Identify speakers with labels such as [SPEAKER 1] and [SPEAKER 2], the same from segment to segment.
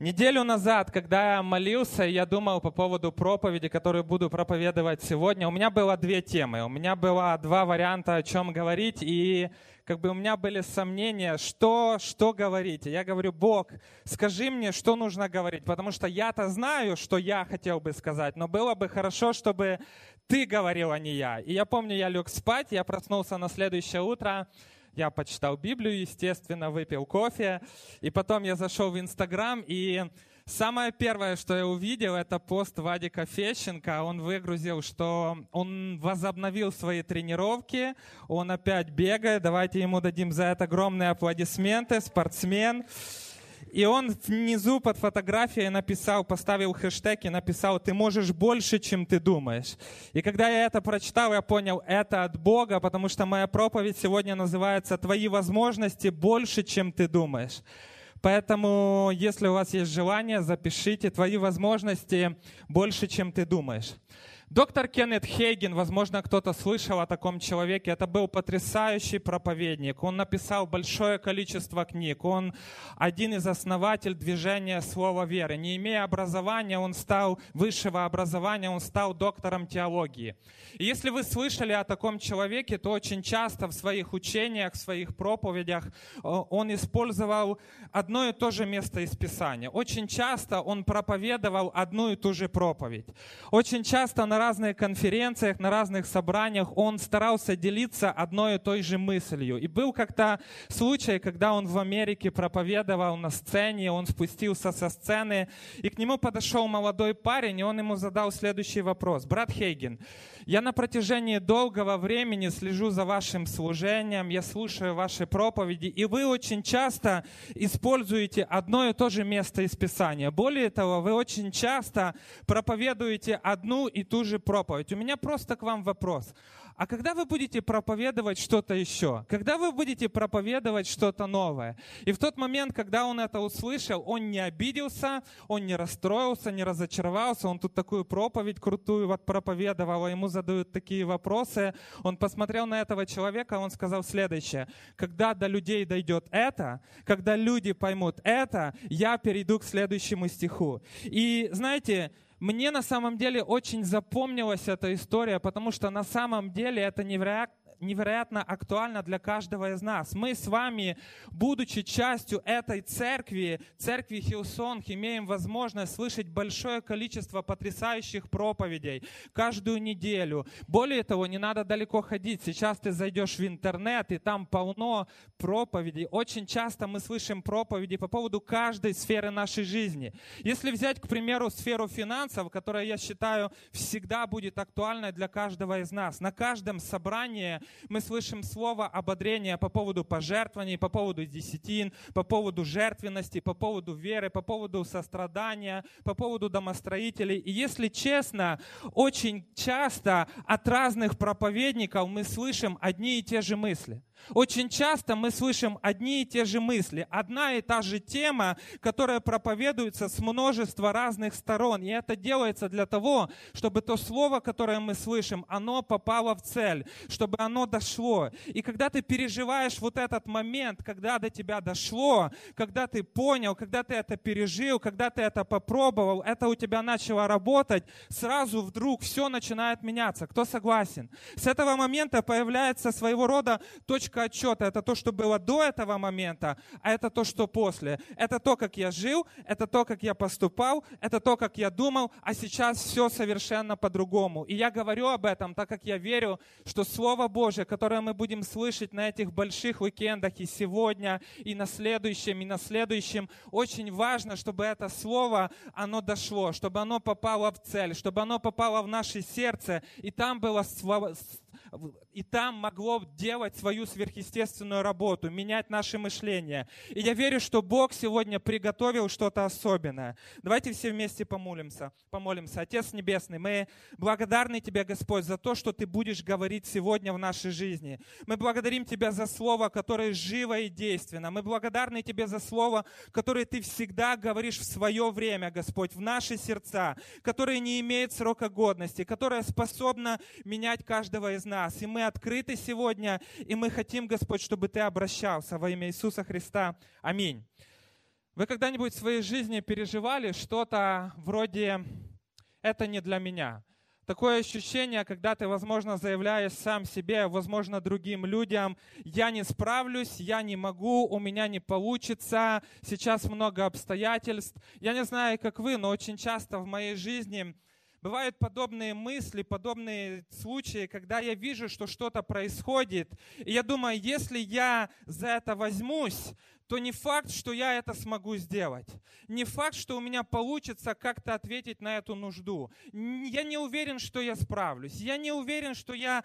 [SPEAKER 1] Неделю назад, когда я молился, я думал по поводу проповеди, которую буду проповедовать сегодня, у меня было две темы. У меня было два варианта, о чем говорить, и как бы у меня были сомнения, что, что говорить. Я говорю, Бог, скажи мне, что нужно говорить, потому что я-то знаю, что я хотел бы сказать, но было бы хорошо, чтобы ты говорил, а не я. И я помню, я лег спать, я проснулся на следующее утро, я почитал Библию, естественно, выпил кофе, и потом я зашел в Инстаграм, и самое первое, что я увидел, это пост Вадика Фещенко. Он выгрузил, что он возобновил свои тренировки, он опять бегает, давайте ему дадим за это огромные аплодисменты, спортсмен. И он внизу под фотографией написал, поставил хэштег и написал, ты можешь больше, чем ты думаешь. И когда я это прочитал, я понял, это от Бога, потому что моя проповедь сегодня называется «Твои возможности больше, чем ты думаешь». Поэтому, если у вас есть желание, запишите «Твои возможности больше, чем ты думаешь». Доктор Кеннет Хейген, возможно, кто-то слышал о таком человеке, это был потрясающий проповедник. Он написал большое количество книг. Он один из основателей движения Слова Веры. Не имея образования, он стал, высшего образования, он стал доктором теологии. И если вы слышали о таком человеке, то очень часто в своих учениях, в своих проповедях он использовал одно и то же место из Писания. Очень часто он проповедовал одну и ту же проповедь. Очень часто на разных конференциях, на разных собраниях он старался делиться одной и той же мыслью. И был как-то случай, когда он в Америке проповедовал на сцене, он спустился со сцены, и к нему подошел молодой парень, и он ему задал следующий вопрос. «Брат Хейген, я на протяжении долгого времени слежу за вашим служением, я слушаю ваши проповеди, и вы очень часто используете одно и то же место из Писания. Более того, вы очень часто проповедуете одну и ту же проповедь. У меня просто к вам вопрос. А когда вы будете проповедовать что-то еще? Когда вы будете проповедовать что-то новое? И в тот момент, когда он это услышал, он не обиделся, он не расстроился, не разочаровался. Он тут такую проповедь крутую вот проповедовал, а ему задают такие вопросы. Он посмотрел на этого человека, он сказал следующее. Когда до людей дойдет это, когда люди поймут это, я перейду к следующему стиху. И знаете, мне на самом деле очень запомнилась эта история, потому что на самом деле это невероятно невероятно актуально для каждого из нас. Мы с вами, будучи частью этой церкви, церкви Хилсонг, имеем возможность слышать большое количество потрясающих проповедей каждую неделю. Более того, не надо далеко ходить. Сейчас ты зайдешь в интернет, и там полно проповедей. Очень часто мы слышим проповеди по поводу каждой сферы нашей жизни. Если взять, к примеру, сферу финансов, которая, я считаю, всегда будет актуальной для каждого из нас. На каждом собрании мы слышим слово ободрения по поводу пожертвований, по поводу десятин, по поводу жертвенности, по поводу веры, по поводу сострадания, по поводу домостроителей. И если честно, очень часто от разных проповедников мы слышим одни и те же мысли. Очень часто мы слышим одни и те же мысли, одна и та же тема, которая проповедуется с множества разных сторон. И это делается для того, чтобы то слово, которое мы слышим, оно попало в цель, чтобы оно дошло. И когда ты переживаешь вот этот момент, когда до тебя дошло, когда ты понял, когда ты это пережил, когда ты это попробовал, это у тебя начало работать, сразу вдруг все начинает меняться. Кто согласен? С этого момента появляется своего рода точка точка отчета. Это то, что было до этого момента, а это то, что после. Это то, как я жил, это то, как я поступал, это то, как я думал, а сейчас все совершенно по-другому. И я говорю об этом, так как я верю, что Слово Божье, которое мы будем слышать на этих больших уикендах и сегодня, и на следующем, и на следующем, очень важно, чтобы это Слово, оно дошло, чтобы оно попало в цель, чтобы оно попало в наше сердце, и там было и там могло делать свою сверхъестественную работу, менять наше мышление. И я верю, что Бог сегодня приготовил что-то особенное. Давайте все вместе помолимся. помолимся. Отец Небесный, мы благодарны Тебе, Господь, за то, что Ты будешь говорить сегодня в нашей жизни. Мы благодарим Тебя за Слово, которое живо и действенно. Мы благодарны Тебе за Слово, которое Ты всегда говоришь в свое время, Господь, в наши сердца, которое не имеет срока годности, которое способно менять каждого из нас. И мы открыты сегодня, и мы хотим, Господь, чтобы Ты обращался во имя Иисуса Христа. Аминь. Вы когда-нибудь в своей жизни переживали что-то вроде «это не для меня»? Такое ощущение, когда ты, возможно, заявляешь сам себе, возможно, другим людям, я не справлюсь, я не могу, у меня не получится, сейчас много обстоятельств. Я не знаю, как вы, но очень часто в моей жизни Бывают подобные мысли, подобные случаи, когда я вижу, что что-то происходит, и я думаю, если я за это возьмусь, то не факт, что я это смогу сделать. Не факт, что у меня получится как-то ответить на эту нужду. Я не уверен, что я справлюсь. Я не уверен, что я,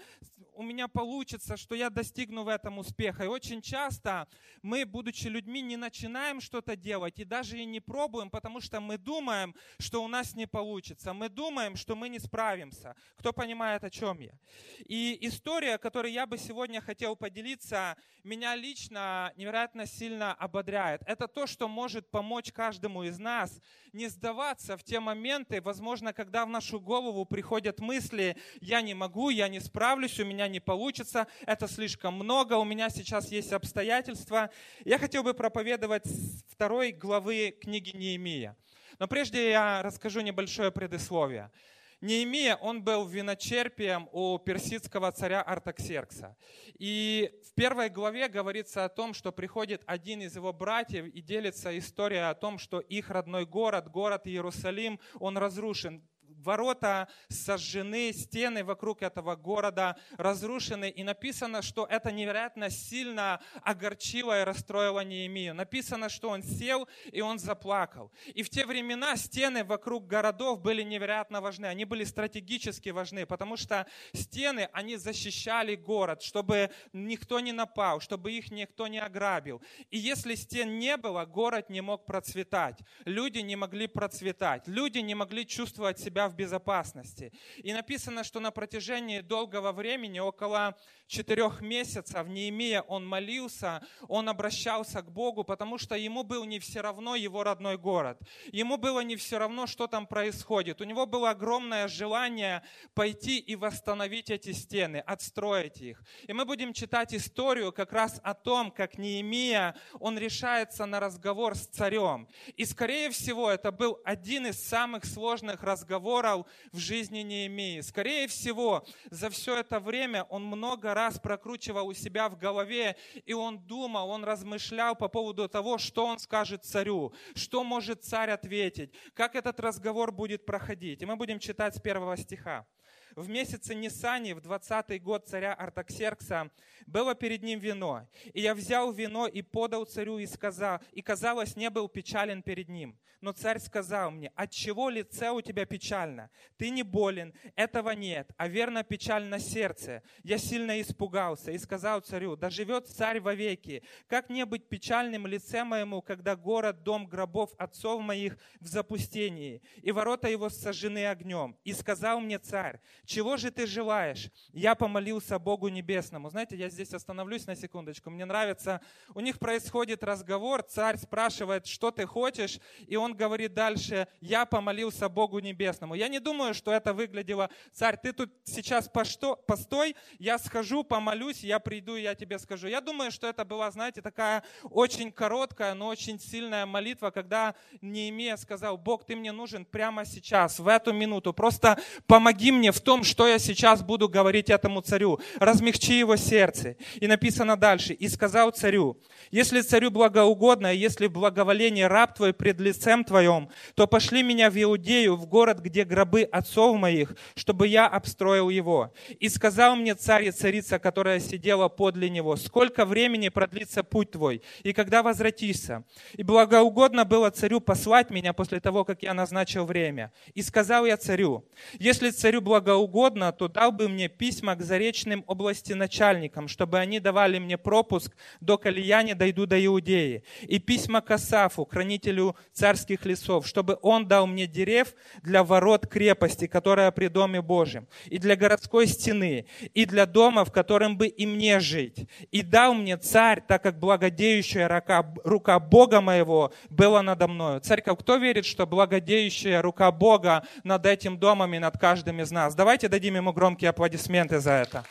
[SPEAKER 1] у меня получится, что я достигну в этом успеха. И очень часто мы, будучи людьми, не начинаем что-то делать и даже и не пробуем, потому что мы думаем, что у нас не получится. Мы думаем, что мы не справимся. Кто понимает, о чем я? И история, которой я бы сегодня хотел поделиться, меня лично невероятно сильно ободряет. Это то, что может помочь каждому из нас не сдаваться в те моменты, возможно, когда в нашу голову приходят мысли, я не могу, я не справлюсь, у меня не получится, это слишком много, у меня сейчас есть обстоятельства. Я хотел бы проповедовать с второй главы книги Неемия. Но прежде я расскажу небольшое предисловие. Неемия, он был виночерпием у персидского царя Артаксеркса. И в первой главе говорится о том, что приходит один из его братьев и делится история о том, что их родной город, город Иерусалим, он разрушен ворота сожжены, стены вокруг этого города разрушены. И написано, что это невероятно сильно огорчило и расстроило Неемию. Написано, что он сел и он заплакал. И в те времена стены вокруг городов были невероятно важны. Они были стратегически важны, потому что стены, они защищали город, чтобы никто не напал, чтобы их никто не ограбил. И если стен не было, город не мог процветать. Люди не могли процветать. Люди не могли чувствовать себя в в безопасности. И написано, что на протяжении долгого времени, около четырех месяцев, Неемия, он молился, он обращался к Богу, потому что ему был не все равно его родной город. Ему было не все равно, что там происходит. У него было огромное желание пойти и восстановить эти стены, отстроить их. И мы будем читать историю как раз о том, как Неемия, он решается на разговор с царем. И, скорее всего, это был один из самых сложных разговоров, в жизни Неемии. Скорее всего, за все это время он много раз прокручивал у себя в голове, и он думал, он размышлял по поводу того, что он скажет царю, что может царь ответить, как этот разговор будет проходить. И мы будем читать с первого стиха в месяце Нисани, в 20-й год царя Артаксеркса, было перед ним вино. И я взял вино и подал царю и сказал, и казалось, не был печален перед ним. Но царь сказал мне, от чего лице у тебя печально? Ты не болен, этого нет, а верно печаль на сердце. Я сильно испугался и сказал царю, да живет царь вовеки. Как не быть печальным лице моему, когда город, дом гробов отцов моих в запустении, и ворота его сожжены огнем? И сказал мне царь, чего же ты желаешь? Я помолился Богу Небесному. Знаете, я здесь остановлюсь на секундочку. Мне нравится, у них происходит разговор, царь спрашивает, что ты хочешь, и он говорит дальше, я помолился Богу Небесному. Я не думаю, что это выглядело, царь, ты тут сейчас постой, я схожу, помолюсь, я приду, и я тебе скажу. Я думаю, что это была, знаете, такая очень короткая, но очень сильная молитва, когда Неемия сказал, Бог, ты мне нужен прямо сейчас, в эту минуту. Просто помоги мне в том, что я сейчас буду говорить этому царю. Размягчи его сердце. И написано дальше. И сказал царю, если царю благоугодно, если благоволение раб твой пред лицем твоем, то пошли меня в Иудею, в город, где гробы отцов моих, чтобы я обстроил его. И сказал мне царь и царица, которая сидела подле него, сколько времени продлится путь твой, и когда возвратишься. И благоугодно было царю послать меня после того, как я назначил время. И сказал я царю, если царю благоугодно, угодно, то дал бы мне письма к заречным области начальникам, чтобы они давали мне пропуск, до я не дойду до Иудеи. И письма к Асафу, хранителю царских лесов, чтобы он дал мне дерев для ворот крепости, которая при Доме Божьем, и для городской стены, и для дома, в котором бы и мне жить. И дал мне царь, так как благодеющая рука, рука Бога моего была надо мною. Церковь, кто верит, что благодеющая рука Бога над этим домом и над каждым из нас? Давайте дадим ему громкие аплодисменты за это.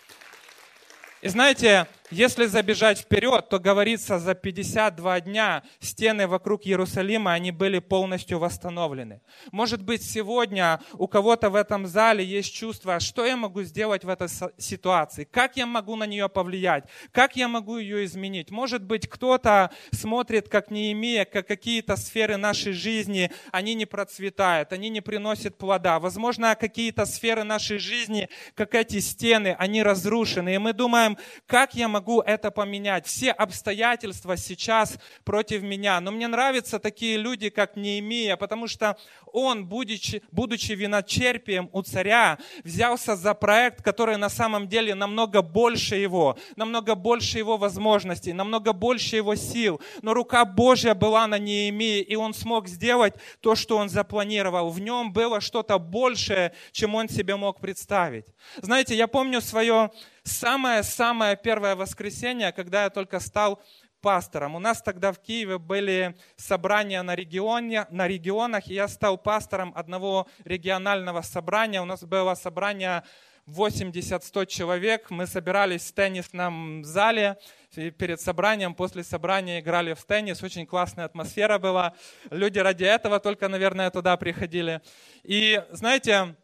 [SPEAKER 1] И знаете, Если забежать вперед, то говорится, за 52 дня стены вокруг Иерусалима, они были полностью восстановлены. Может быть, сегодня у кого-то в этом зале есть чувство, что я могу сделать в этой ситуации, как я могу на нее повлиять, как я могу ее изменить. Может быть, кто-то смотрит, как не имея, как какие-то сферы нашей жизни, они не процветают, они не приносят плода. Возможно, какие-то сферы нашей жизни, как эти стены, они разрушены. И мы думаем, как я могу могу это поменять. Все обстоятельства сейчас против меня. Но мне нравятся такие люди, как Неемия, потому что он, будучи, будучи виночерпием у царя, взялся за проект, который на самом деле намного больше его, намного больше его возможностей, намного больше его сил. Но рука Божья была на Неемии, и он смог сделать то, что он запланировал. В нем было что-то большее, чем он себе мог представить. Знаете, я помню свое самое-самое первое воскресенье, когда я только стал пастором. У нас тогда в Киеве были собрания на, регионе, на регионах, и я стал пастором одного регионального собрания. У нас было собрание 80-100 человек. Мы собирались в теннисном зале перед собранием, после собрания играли в теннис. Очень классная атмосфера была. Люди ради этого только, наверное, туда приходили. И знаете,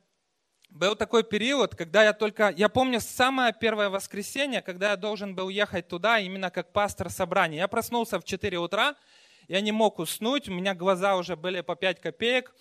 [SPEAKER 1] был такой период, когда я только, я помню самое первое воскресенье, когда я должен был ехать туда именно как пастор собрания. Я проснулся в 4 утра, я не мог уснуть, у меня глаза уже были по 5 копеек,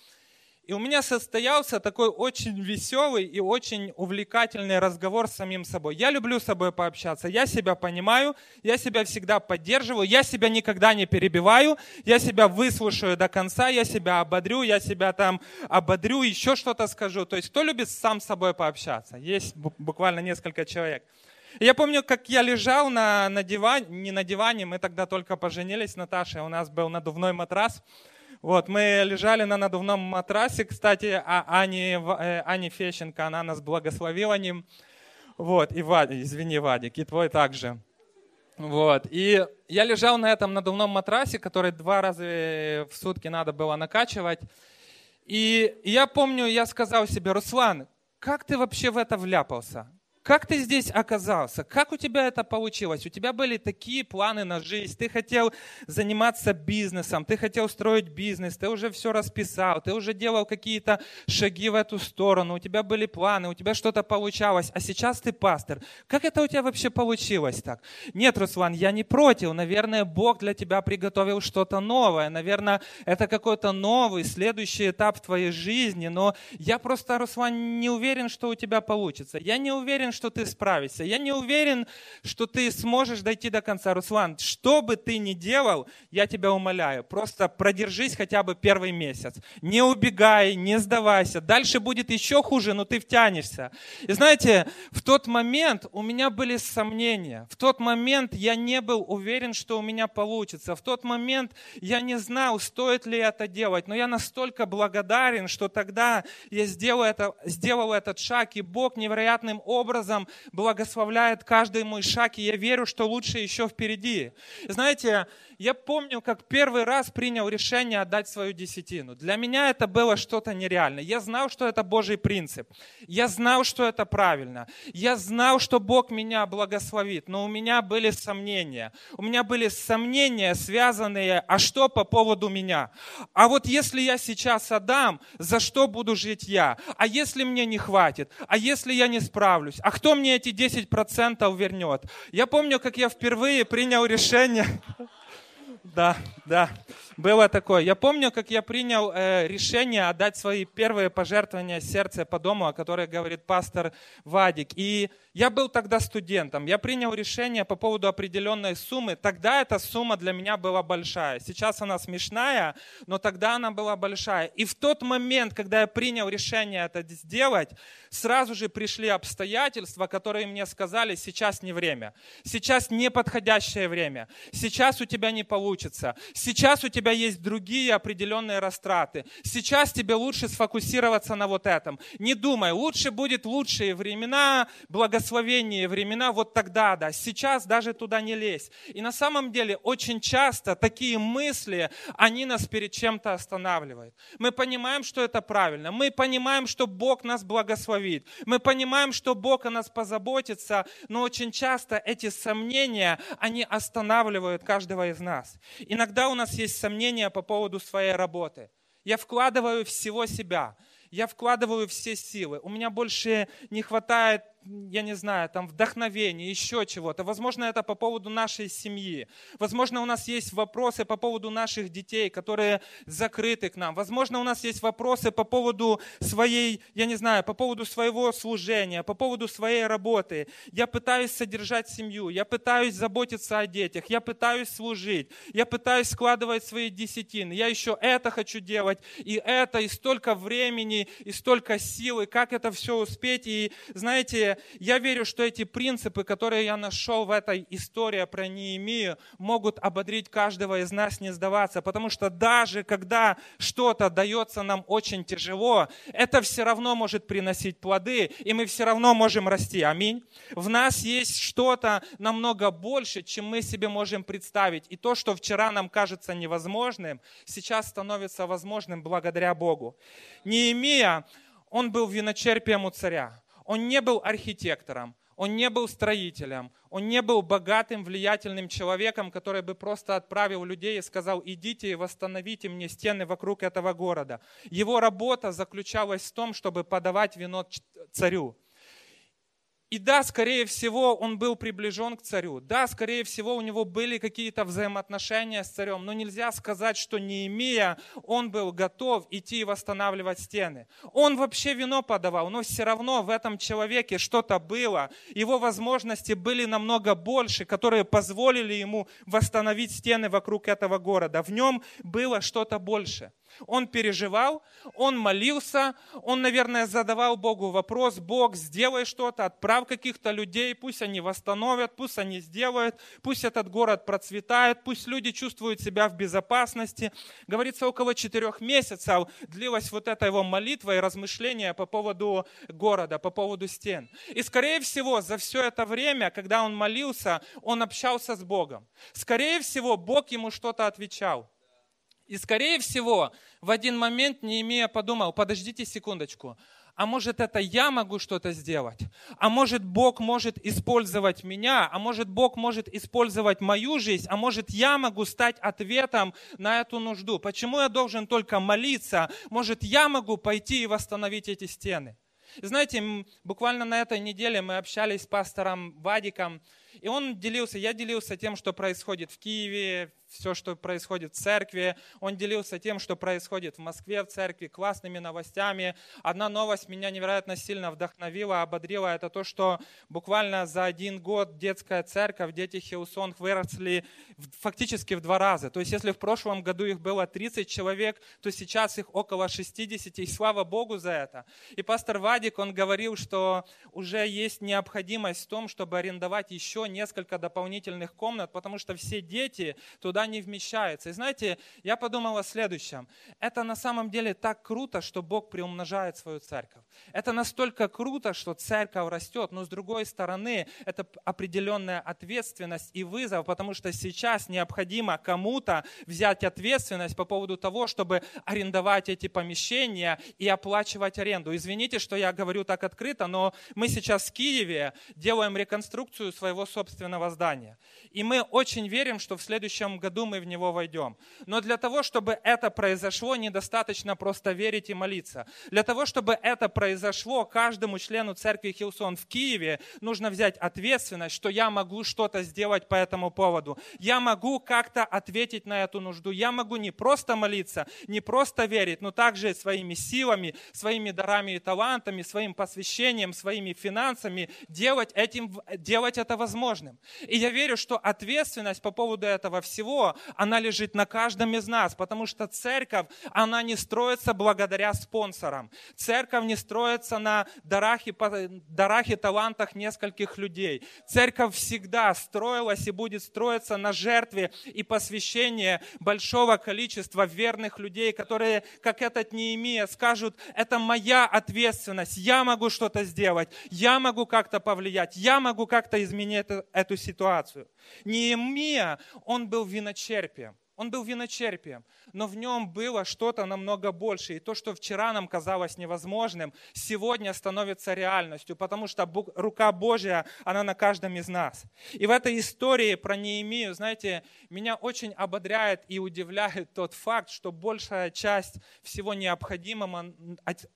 [SPEAKER 1] и у меня состоялся такой очень веселый и очень увлекательный разговор с самим собой. Я люблю с собой пообщаться, я себя понимаю, я себя всегда поддерживаю, я себя никогда не перебиваю, я себя выслушаю до конца, я себя ободрю, я себя там ободрю, еще что-то скажу. То есть кто любит сам с собой пообщаться? Есть буквально несколько человек. Я помню, как я лежал на, на диване, не на диване, мы тогда только поженились с Наташей, у нас был надувной матрас, вот, мы лежали на надувном матрасе, кстати, а Ани, э, Ани Фещенко, она нас благословила ним. Вот, и Вадик, извини, Вадик, и твой также. Вот, и я лежал на этом надувном матрасе, который два раза в сутки надо было накачивать. И я помню, я сказал себе, Руслан, как ты вообще в это вляпался? Как ты здесь оказался? Как у тебя это получилось? У тебя были такие планы на жизнь. Ты хотел заниматься бизнесом, ты хотел строить бизнес, ты уже все расписал, ты уже делал какие-то шаги в эту сторону, у тебя были планы, у тебя что-то получалось, а сейчас ты пастор. Как это у тебя вообще получилось так? Нет, Руслан, я не против. Наверное, Бог для тебя приготовил что-то новое. Наверное, это какой-то новый, следующий этап в твоей жизни. Но я просто, Руслан, не уверен, что у тебя получится. Я не уверен, что ты справишься. Я не уверен, что ты сможешь дойти до конца. Руслан, что бы ты ни делал, я тебя умоляю, просто продержись хотя бы первый месяц. Не убегай, не сдавайся. Дальше будет еще хуже, но ты втянешься. И знаете, в тот момент у меня были сомнения. В тот момент я не был уверен, что у меня получится. В тот момент я не знал, стоит ли это делать. Но я настолько благодарен, что тогда я сделал, это, сделал этот шаг, и Бог невероятным образом образом благословляет каждый мой шаг, и я верю, что лучше еще впереди. Знаете, я помню, как первый раз принял решение отдать свою десятину. Для меня это было что-то нереальное. Я знал, что это Божий принцип. Я знал, что это правильно. Я знал, что Бог меня благословит. Но у меня были сомнения. У меня были сомнения, связанные, а что по поводу меня? А вот если я сейчас отдам, за что буду жить я? А если мне не хватит? А если я не справлюсь? А кто мне эти 10% вернет? Я помню, как я впервые принял решение да, да, было такое. Я помню, как я принял э, решение отдать свои первые пожертвования сердца по дому, о которой говорит пастор Вадик. И я был тогда студентом. Я принял решение по поводу определенной суммы. Тогда эта сумма для меня была большая. Сейчас она смешная, но тогда она была большая. И в тот момент, когда я принял решение это сделать, сразу же пришли обстоятельства, которые мне сказали, сейчас не время. Сейчас не подходящее время. Сейчас у тебя не получится. Сейчас у тебя есть другие определенные растраты. Сейчас тебе лучше сфокусироваться на вот этом. Не думай, лучше будет лучшие времена, благословение времена, вот тогда, да. Сейчас даже туда не лезь. И на самом деле очень часто такие мысли, они нас перед чем-то останавливают. Мы понимаем, что это правильно. Мы понимаем, что Бог нас благословит. Мы понимаем, что Бог о нас позаботится, но очень часто эти сомнения, они останавливают каждого из нас. Иногда у нас есть сомнения по поводу своей работы. Я вкладываю всего себя, я вкладываю все силы. У меня больше не хватает я не знаю, там вдохновение, еще чего-то. Возможно, это по поводу нашей семьи. Возможно, у нас есть вопросы по поводу наших детей, которые закрыты к нам. Возможно, у нас есть вопросы по поводу своей, я не знаю, по поводу своего служения, по поводу своей работы. Я пытаюсь содержать семью, я пытаюсь заботиться о детях, я пытаюсь служить, я пытаюсь складывать свои десятины. Я еще это хочу делать, и это, и столько времени, и столько силы, как это все успеть. И знаете, я верю, что эти принципы, которые я нашел в этой истории про Неемию, могут ободрить каждого из нас не сдаваться, потому что даже когда что-то дается нам очень тяжело, это все равно может приносить плоды, и мы все равно можем расти. Аминь. В нас есть что-то намного больше, чем мы себе можем представить. И то, что вчера нам кажется невозможным, сейчас становится возможным благодаря Богу. Неемия, он был виночерпием у царя. Он не был архитектором, он не был строителем, он не был богатым, влиятельным человеком, который бы просто отправил людей и сказал, идите и восстановите мне стены вокруг этого города. Его работа заключалась в том, чтобы подавать вино царю. И да, скорее всего, он был приближен к царю. Да, скорее всего, у него были какие-то взаимоотношения с царем. Но нельзя сказать, что не имея, он был готов идти и восстанавливать стены. Он вообще вино подавал, но все равно в этом человеке что-то было. Его возможности были намного больше, которые позволили ему восстановить стены вокруг этого города. В нем было что-то больше. Он переживал, он молился, он, наверное, задавал Богу вопрос, Бог, сделай что-то, отправь каких-то людей, пусть они восстановят, пусть они сделают, пусть этот город процветает, пусть люди чувствуют себя в безопасности. Говорится, около четырех месяцев длилась вот эта его молитва и размышления по поводу города, по поводу стен. И, скорее всего, за все это время, когда он молился, он общался с Богом. Скорее всего, Бог ему что-то отвечал. И, скорее всего, в один момент Неемия подумал, подождите секундочку, а может это я могу что-то сделать? А может Бог может использовать меня? А может Бог может использовать мою жизнь? А может я могу стать ответом на эту нужду? Почему я должен только молиться? Может я могу пойти и восстановить эти стены? Знаете, буквально на этой неделе мы общались с пастором Вадиком, и он делился, я делился тем, что происходит в Киеве, все, что происходит в церкви. Он делился тем, что происходит в Москве в церкви, классными новостями. Одна новость меня невероятно сильно вдохновила, ободрила. Это то, что буквально за один год детская церковь, дети Hillsong выросли фактически в два раза. То есть если в прошлом году их было 30 человек, то сейчас их около 60, и слава Богу за это. И пастор Вадик, он говорил, что уже есть необходимость в том, чтобы арендовать еще несколько дополнительных комнат, потому что все дети туда туда не вмещается. И знаете, я подумал о следующем. Это на самом деле так круто, что Бог приумножает свою церковь. Это настолько круто, что церковь растет, но с другой стороны, это определенная ответственность и вызов, потому что сейчас необходимо кому-то взять ответственность по поводу того, чтобы арендовать эти помещения и оплачивать аренду. Извините, что я говорю так открыто, но мы сейчас в Киеве делаем реконструкцию своего собственного здания. И мы очень верим, что в следующем году мы в него войдем. Но для того, чтобы это произошло, недостаточно просто верить и молиться. Для того, чтобы это произошло, каждому члену церкви Хилсон в Киеве нужно взять ответственность, что я могу что-то сделать по этому поводу. Я могу как-то ответить на эту нужду. Я могу не просто молиться, не просто верить, но также своими силами, своими дарами и талантами, своим посвящением, своими финансами делать, этим, делать это невозможным. И я верю, что ответственность по поводу этого всего, она лежит на каждом из нас, потому что церковь, она не строится благодаря спонсорам. Церковь не строится на дарах и, дарах и талантах нескольких людей. Церковь всегда строилась и будет строиться на жертве и посвящении большого количества верных людей, которые, как этот Неемия, скажут, это моя ответственность, я могу что-то сделать, я могу как-то повлиять, я могу как-то изменить эту, ситуацию. Неемия, он был виночерпием. Он был виночерпием, но в нем было что-то намного больше. И то, что вчера нам казалось невозможным, сегодня становится реальностью, потому что рука Божья, она на каждом из нас. И в этой истории про Неемию, знаете, меня очень ободряет и удивляет тот факт, что большая часть всего необходимого,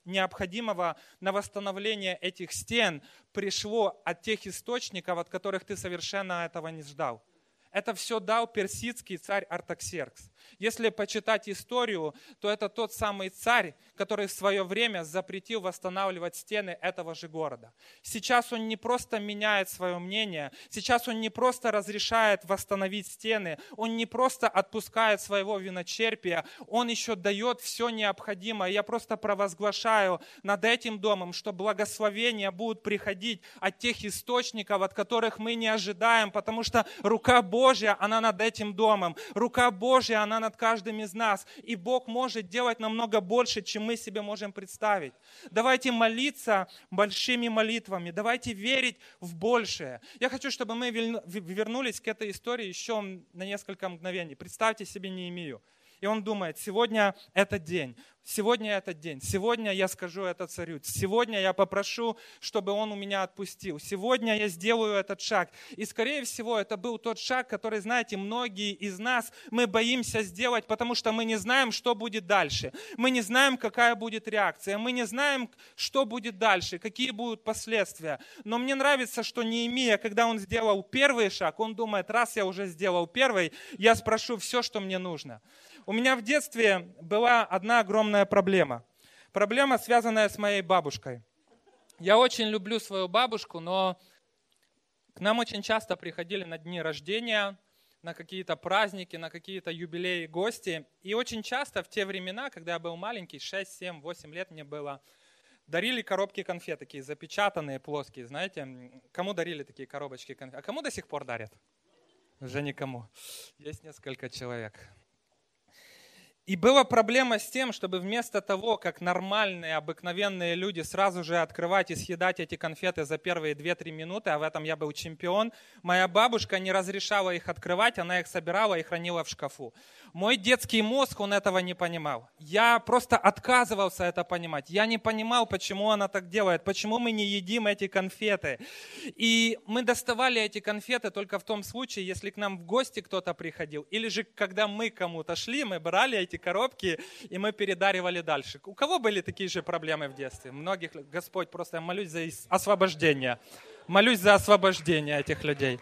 [SPEAKER 1] необходимого на восстановление этих стен пришло от тех источников, от которых ты совершенно этого не ждал. Это все дал персидский царь Артаксеркс. Если почитать историю, то это тот самый царь, который в свое время запретил восстанавливать стены этого же города. Сейчас он не просто меняет свое мнение, сейчас он не просто разрешает восстановить стены, он не просто отпускает своего виночерпия, он еще дает все необходимое. Я просто провозглашаю над этим домом, что благословения будут приходить от тех источников, от которых мы не ожидаем, потому что рука Божья, она над этим домом, рука Божья, она над каждым из нас. И Бог может делать намного больше, чем мы себе можем представить. Давайте молиться большими молитвами. Давайте верить в большее. Я хочу, чтобы мы вернулись к этой истории еще на несколько мгновений. Представьте себе Неемию. И он думает, сегодня этот день. Сегодня этот день. Сегодня я скажу это царю. Сегодня я попрошу, чтобы он у меня отпустил. Сегодня я сделаю этот шаг. И, скорее всего, это был тот шаг, который, знаете, многие из нас, мы боимся сделать, потому что мы не знаем, что будет дальше. Мы не знаем, какая будет реакция. Мы не знаем, что будет дальше, какие будут последствия. Но мне нравится, что Неемия, когда он сделал первый шаг, он думает, раз я уже сделал первый, я спрошу все, что мне нужно. У меня в детстве была одна огромная проблема. Проблема, связанная с моей бабушкой. Я очень люблю свою бабушку, но к нам очень часто приходили на дни рождения, на какие-то праздники, на какие-то юбилеи гости. И очень часто в те времена, когда я был маленький, 6, 7, 8 лет мне было, дарили коробки конфет, такие запечатанные, плоские, знаете. Кому дарили такие коробочки конфет? А кому до сих пор дарят? Уже никому. Есть несколько человек. И была проблема с тем, чтобы вместо того, как нормальные, обыкновенные люди сразу же открывать и съедать эти конфеты за первые 2-3 минуты, а в этом я был чемпион, моя бабушка не разрешала их открывать, она их собирала и хранила в шкафу. Мой детский мозг, он этого не понимал. Я просто отказывался это понимать. Я не понимал, почему она так делает, почему мы не едим эти конфеты. И мы доставали эти конфеты только в том случае, если к нам в гости кто-то приходил, или же когда мы кому-то шли, мы брали эти коробки и мы передаривали дальше. У кого были такие же проблемы в детстве? Многих, Господь, просто я молюсь за освобождение. Молюсь за освобождение этих людей.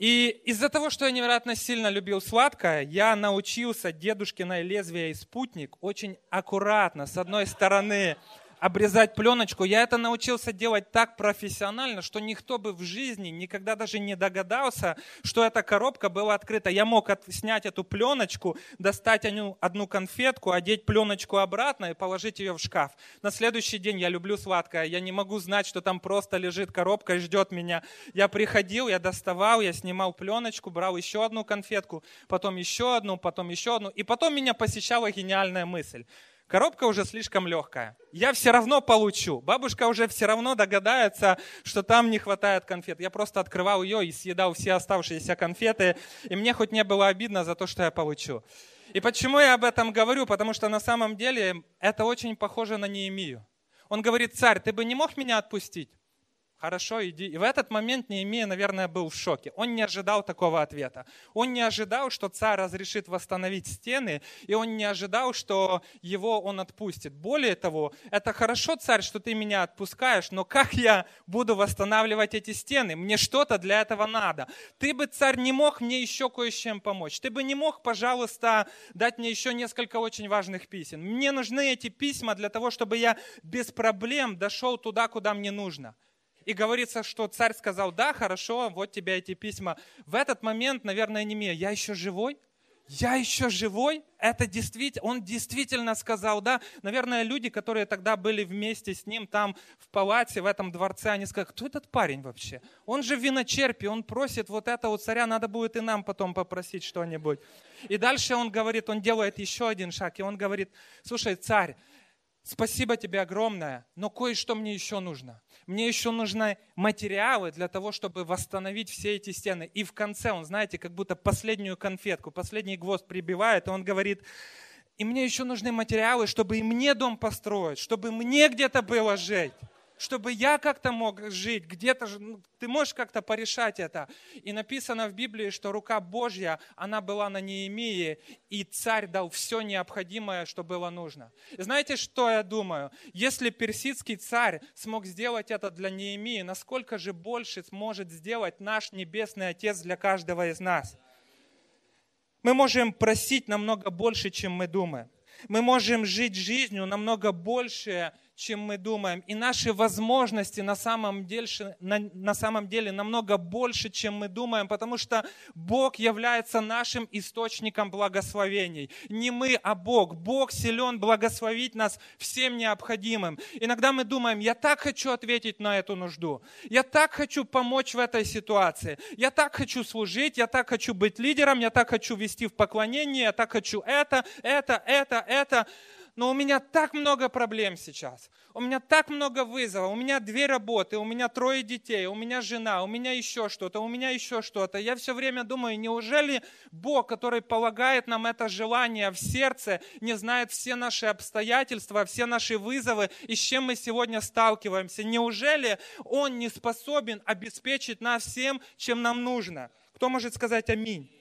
[SPEAKER 1] И из-за того, что я невероятно сильно любил сладкое, я научился дедушкиной лезвие и спутник очень аккуратно, с одной стороны, обрезать пленочку. Я это научился делать так профессионально, что никто бы в жизни никогда даже не догадался, что эта коробка была открыта. Я мог от, снять эту пленочку, достать одну, одну конфетку, одеть пленочку обратно и положить ее в шкаф. На следующий день я люблю сладкое. Я не могу знать, что там просто лежит коробка и ждет меня. Я приходил, я доставал, я снимал пленочку, брал еще одну конфетку, потом еще одну, потом еще одну. И потом меня посещала гениальная мысль. Коробка уже слишком легкая. Я все равно получу. Бабушка уже все равно догадается, что там не хватает конфет. Я просто открывал ее и съедал все оставшиеся конфеты. И мне хоть не было обидно за то, что я получу. И почему я об этом говорю? Потому что на самом деле это очень похоже на Неемию. Он говорит, царь, ты бы не мог меня отпустить? Хорошо, иди. И в этот момент Неемия, наверное, был в шоке. Он не ожидал такого ответа. Он не ожидал, что царь разрешит восстановить стены, и он не ожидал, что его он отпустит. Более того, это хорошо, царь, что ты меня отпускаешь, но как я буду восстанавливать эти стены? Мне что-то для этого надо. Ты бы, царь, не мог мне еще кое с чем помочь. Ты бы не мог, пожалуйста, дать мне еще несколько очень важных писем. Мне нужны эти письма для того, чтобы я без проблем дошел туда, куда мне нужно. И говорится, что царь сказал, да, хорошо, вот тебе эти письма. В этот момент, наверное, Немия, я еще живой? я еще живой? Это действительно, он действительно сказал, да? Наверное, люди, которые тогда были вместе с ним там в палате, в этом дворце, они сказали, кто этот парень вообще? Он же виночерпи, он просит вот этого царя, надо будет и нам потом попросить что-нибудь. И дальше он говорит, он делает еще один шаг, и он говорит, слушай, царь, спасибо тебе огромное, но кое-что мне еще нужно. Мне еще нужны материалы для того, чтобы восстановить все эти стены. И в конце он, знаете, как будто последнюю конфетку, последний гвоздь прибивает, и он говорит, и мне еще нужны материалы, чтобы и мне дом построить, чтобы мне где-то было жить чтобы я как-то мог жить, где-то же, ну, ты можешь как-то порешать это. И написано в Библии, что рука Божья, она была на Неемии, и царь дал все необходимое, что было нужно. И знаете, что я думаю? Если персидский царь смог сделать это для Неемии, насколько же больше сможет сделать наш Небесный Отец для каждого из нас? Мы можем просить намного больше, чем мы думаем. Мы можем жить жизнью намного больше, чем мы думаем. И наши возможности на самом, деле, на, на самом деле намного больше, чем мы думаем, потому что Бог является нашим источником благословений. Не мы, а Бог. Бог силен благословить нас всем необходимым. Иногда мы думаем, я так хочу ответить на эту нужду. Я так хочу помочь в этой ситуации. Я так хочу служить, я так хочу быть лидером, я так хочу вести в поклонение, я так хочу это, это, это, это но у меня так много проблем сейчас, у меня так много вызовов, у меня две работы, у меня трое детей, у меня жена, у меня еще что-то, у меня еще что-то. Я все время думаю, неужели Бог, который полагает нам это желание в сердце, не знает все наши обстоятельства, все наши вызовы и с чем мы сегодня сталкиваемся? Неужели Он не способен обеспечить нас всем, чем нам нужно? Кто может сказать аминь?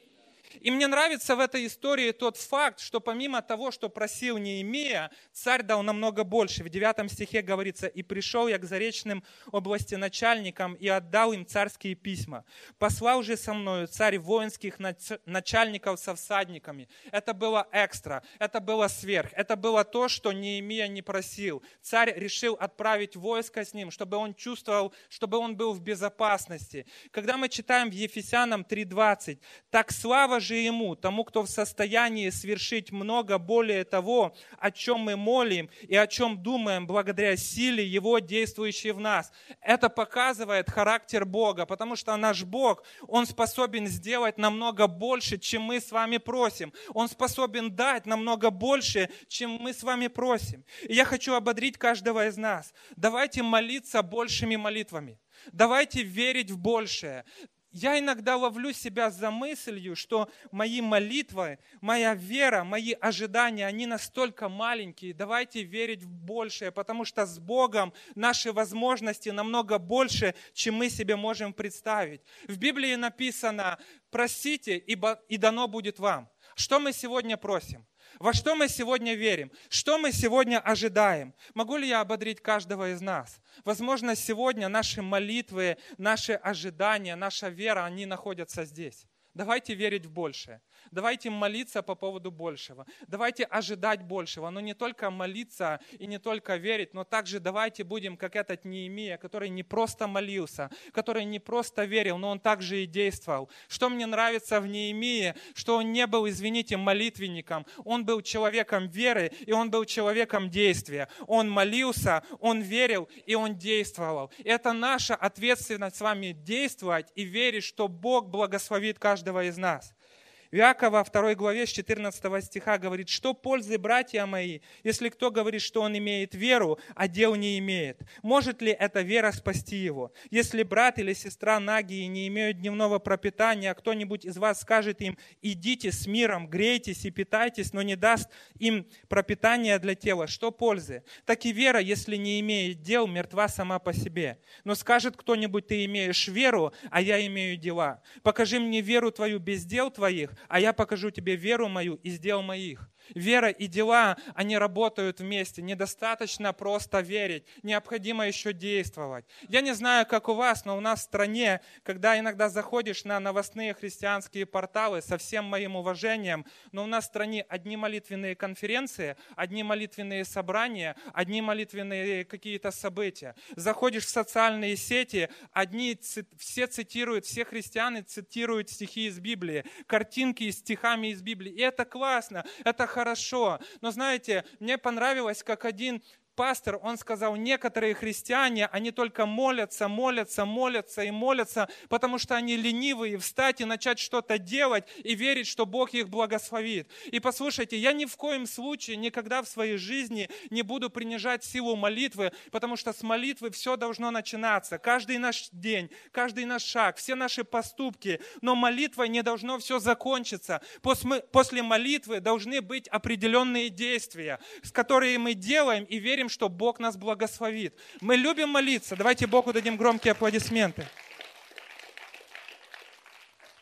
[SPEAKER 1] И мне нравится в этой истории тот факт, что помимо того, что просил Неемия, царь дал намного больше. В 9 стихе говорится, «И пришел я к заречным области начальникам и отдал им царские письма. Послал же со мною царь воинских начальников со всадниками». Это было экстра, это было сверх, это было то, что Неемия не просил. Царь решил отправить войско с ним, чтобы он чувствовал, чтобы он был в безопасности. Когда мы читаем в Ефесянам 3.20, «Так слава же Ему, тому, кто в состоянии свершить много более того, о чем мы молим и о чем думаем, благодаря силе Его, действующей в нас. Это показывает характер Бога, потому что наш Бог, Он способен сделать намного больше, чем мы с вами просим. Он способен дать намного больше, чем мы с вами просим. И я хочу ободрить каждого из нас. Давайте молиться большими молитвами. Давайте верить в большее. Я иногда ловлю себя за мыслью, что мои молитвы, моя вера, мои ожидания, они настолько маленькие. Давайте верить в большее, потому что с Богом наши возможности намного больше, чем мы себе можем представить. В Библии написано, просите, ибо и дано будет вам. Что мы сегодня просим? Во что мы сегодня верим? Что мы сегодня ожидаем? Могу ли я ободрить каждого из нас? Возможно, сегодня наши молитвы, наши ожидания, наша вера, они находятся здесь. Давайте верить в большее. Давайте молиться по поводу большего. Давайте ожидать большего. Но не только молиться и не только верить, но также давайте будем, как этот Неемия, который не просто молился, который не просто верил, но он также и действовал. Что мне нравится в Неемии, что он не был, извините, молитвенником. Он был человеком веры, и он был человеком действия. Он молился, он верил, и он действовал. Это наша ответственность с вами действовать и верить, что Бог благословит каждого из нас. Иакова 2 главе с 14 стиха говорит, что пользы, братья мои, если кто говорит, что он имеет веру, а дел не имеет? Может ли эта вера спасти его? Если брат или сестра нагие не имеют дневного пропитания, а кто-нибудь из вас скажет им, идите с миром, грейтесь и питайтесь, но не даст им пропитания для тела, что пользы? Так и вера, если не имеет дел, мертва сама по себе. Но скажет кто-нибудь, ты имеешь веру, а я имею дела. Покажи мне веру твою без дел твоих, а я покажу тебе веру мою из дел моих. Вера и дела, они работают вместе. Недостаточно просто верить, необходимо еще действовать. Я не знаю, как у вас, но у нас в стране, когда иногда заходишь на новостные христианские порталы, со всем моим уважением, но у нас в стране одни молитвенные конференции, одни молитвенные собрания, одни молитвенные какие-то события. Заходишь в социальные сети, одни все цитируют, все христиане цитируют стихи из Библии, картинки с стихами из Библии. И это классно, это хорошо. Но знаете, мне понравилось, как один пастор, он сказал, некоторые христиане, они только молятся, молятся, молятся и молятся, потому что они ленивые, встать и начать что-то делать и верить, что Бог их благословит. И послушайте, я ни в коем случае никогда в своей жизни не буду принижать силу молитвы, потому что с молитвы все должно начинаться. Каждый наш день, каждый наш шаг, все наши поступки. Но молитва не должно все закончиться. После молитвы должны быть определенные действия, с которые мы делаем и верим, что Бог нас благословит. Мы любим молиться. Давайте Богу дадим громкие аплодисменты.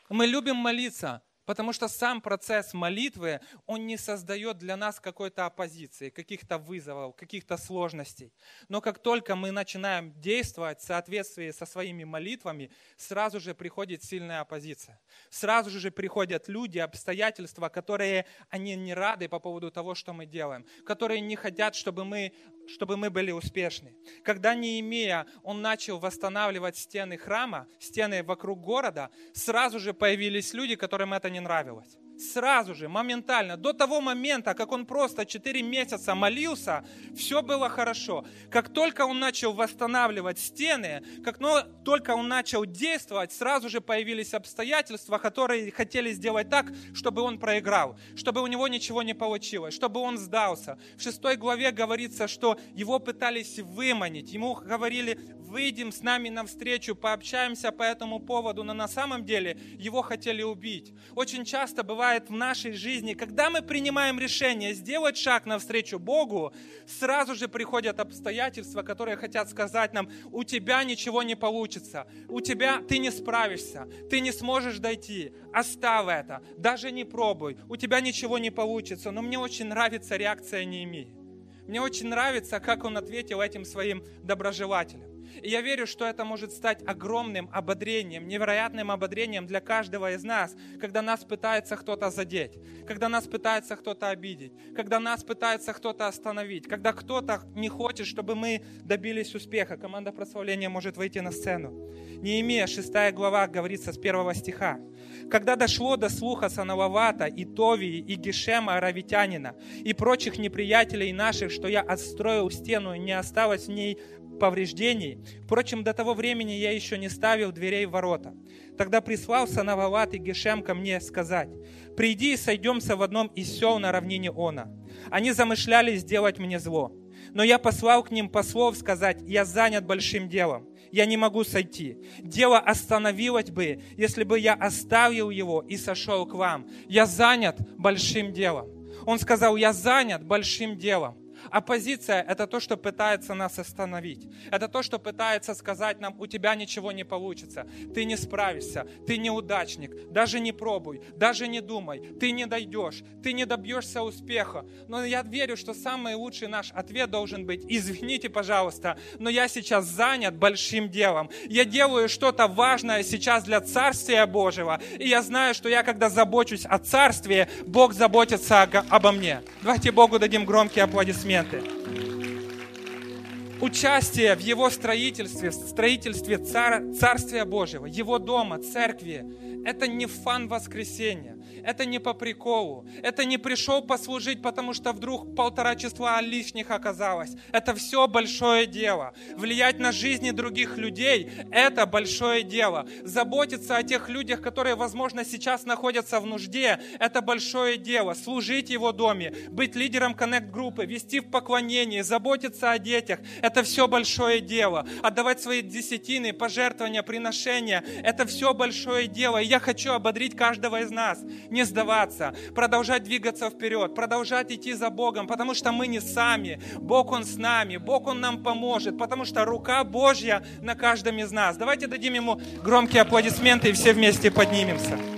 [SPEAKER 1] Мы любим молиться. Потому что сам процесс молитвы, он не создает для нас какой-то оппозиции, каких-то вызовов, каких-то сложностей. Но как только мы начинаем действовать в соответствии со своими молитвами, сразу же приходит сильная оппозиция. Сразу же приходят люди, обстоятельства, которые они не рады по поводу того, что мы делаем, которые не хотят, чтобы мы чтобы мы были успешны. Когда Неемия, он начал восстанавливать стены храма, стены вокруг города, сразу же появились люди, которым это не нравилось сразу же, моментально, до того момента, как он просто 4 месяца молился, все было хорошо. Как только он начал восстанавливать стены, как только он начал действовать, сразу же появились обстоятельства, которые хотели сделать так, чтобы он проиграл, чтобы у него ничего не получилось, чтобы он сдался. В шестой главе говорится, что его пытались выманить, ему говорили, выйдем с нами навстречу, пообщаемся по этому поводу, но на самом деле его хотели убить. Очень часто бывает в нашей жизни, когда мы принимаем решение сделать шаг навстречу Богу, сразу же приходят обстоятельства, которые хотят сказать нам, у тебя ничего не получится, у тебя ты не справишься, ты не сможешь дойти, оставь это, даже не пробуй, у тебя ничего не получится. Но мне очень нравится реакция Неемии. Мне очень нравится, как он ответил этим своим доброжелателям. И я верю, что это может стать огромным ободрением, невероятным ободрением для каждого из нас, когда нас пытается кто-то задеть, когда нас пытается кто-то обидеть, когда нас пытается кто-то остановить, когда кто-то не хочет, чтобы мы добились успеха. Команда прославления может выйти на сцену. Неемия, 6 глава, говорится с первого стиха. «Когда дошло до слуха Саналавата и Товии и Гешема Аравитянина и прочих неприятелей наших, что я отстроил стену и не осталось в ней повреждений. Впрочем, до того времени я еще не ставил дверей в ворота. Тогда прислал Санавалат и Гешем ко мне сказать, «Приди и сойдемся в одном из сел на равнине Она». Они замышляли сделать мне зло. Но я послал к ним послов сказать, «Я занят большим делом, я не могу сойти. Дело остановилось бы, если бы я оставил его и сошел к вам. Я занят большим делом». Он сказал, «Я занят большим делом». Оппозиция – это то, что пытается нас остановить. Это то, что пытается сказать нам, у тебя ничего не получится, ты не справишься, ты неудачник, даже не пробуй, даже не думай, ты не дойдешь, ты не добьешься успеха. Но я верю, что самый лучший наш ответ должен быть, извините, пожалуйста, но я сейчас занят большим делом. Я делаю что-то важное сейчас для Царствия Божьего, и я знаю, что я, когда забочусь о Царстве, Бог заботится обо мне. Давайте Богу дадим громкие аплодисменты моменты. Участие в его строительстве, в строительстве цар, Царствия Божьего, его дома, церкви, это не фан воскресенья это не по приколу. Это не пришел послужить, потому что вдруг полтора числа лишних оказалось. Это все большое дело. Влиять на жизни других людей – это большое дело. Заботиться о тех людях, которые, возможно, сейчас находятся в нужде – это большое дело. Служить его доме, быть лидером коннект-группы, вести в поклонении, заботиться о детях – это все большое дело. Отдавать свои десятины, пожертвования, приношения – это все большое дело. И я хочу ободрить каждого из нас не сдаваться, продолжать двигаться вперед, продолжать идти за Богом, потому что мы не сами. Бог, Он с нами, Бог, Он нам поможет, потому что рука Божья на каждом из нас. Давайте дадим Ему громкие аплодисменты и все вместе поднимемся.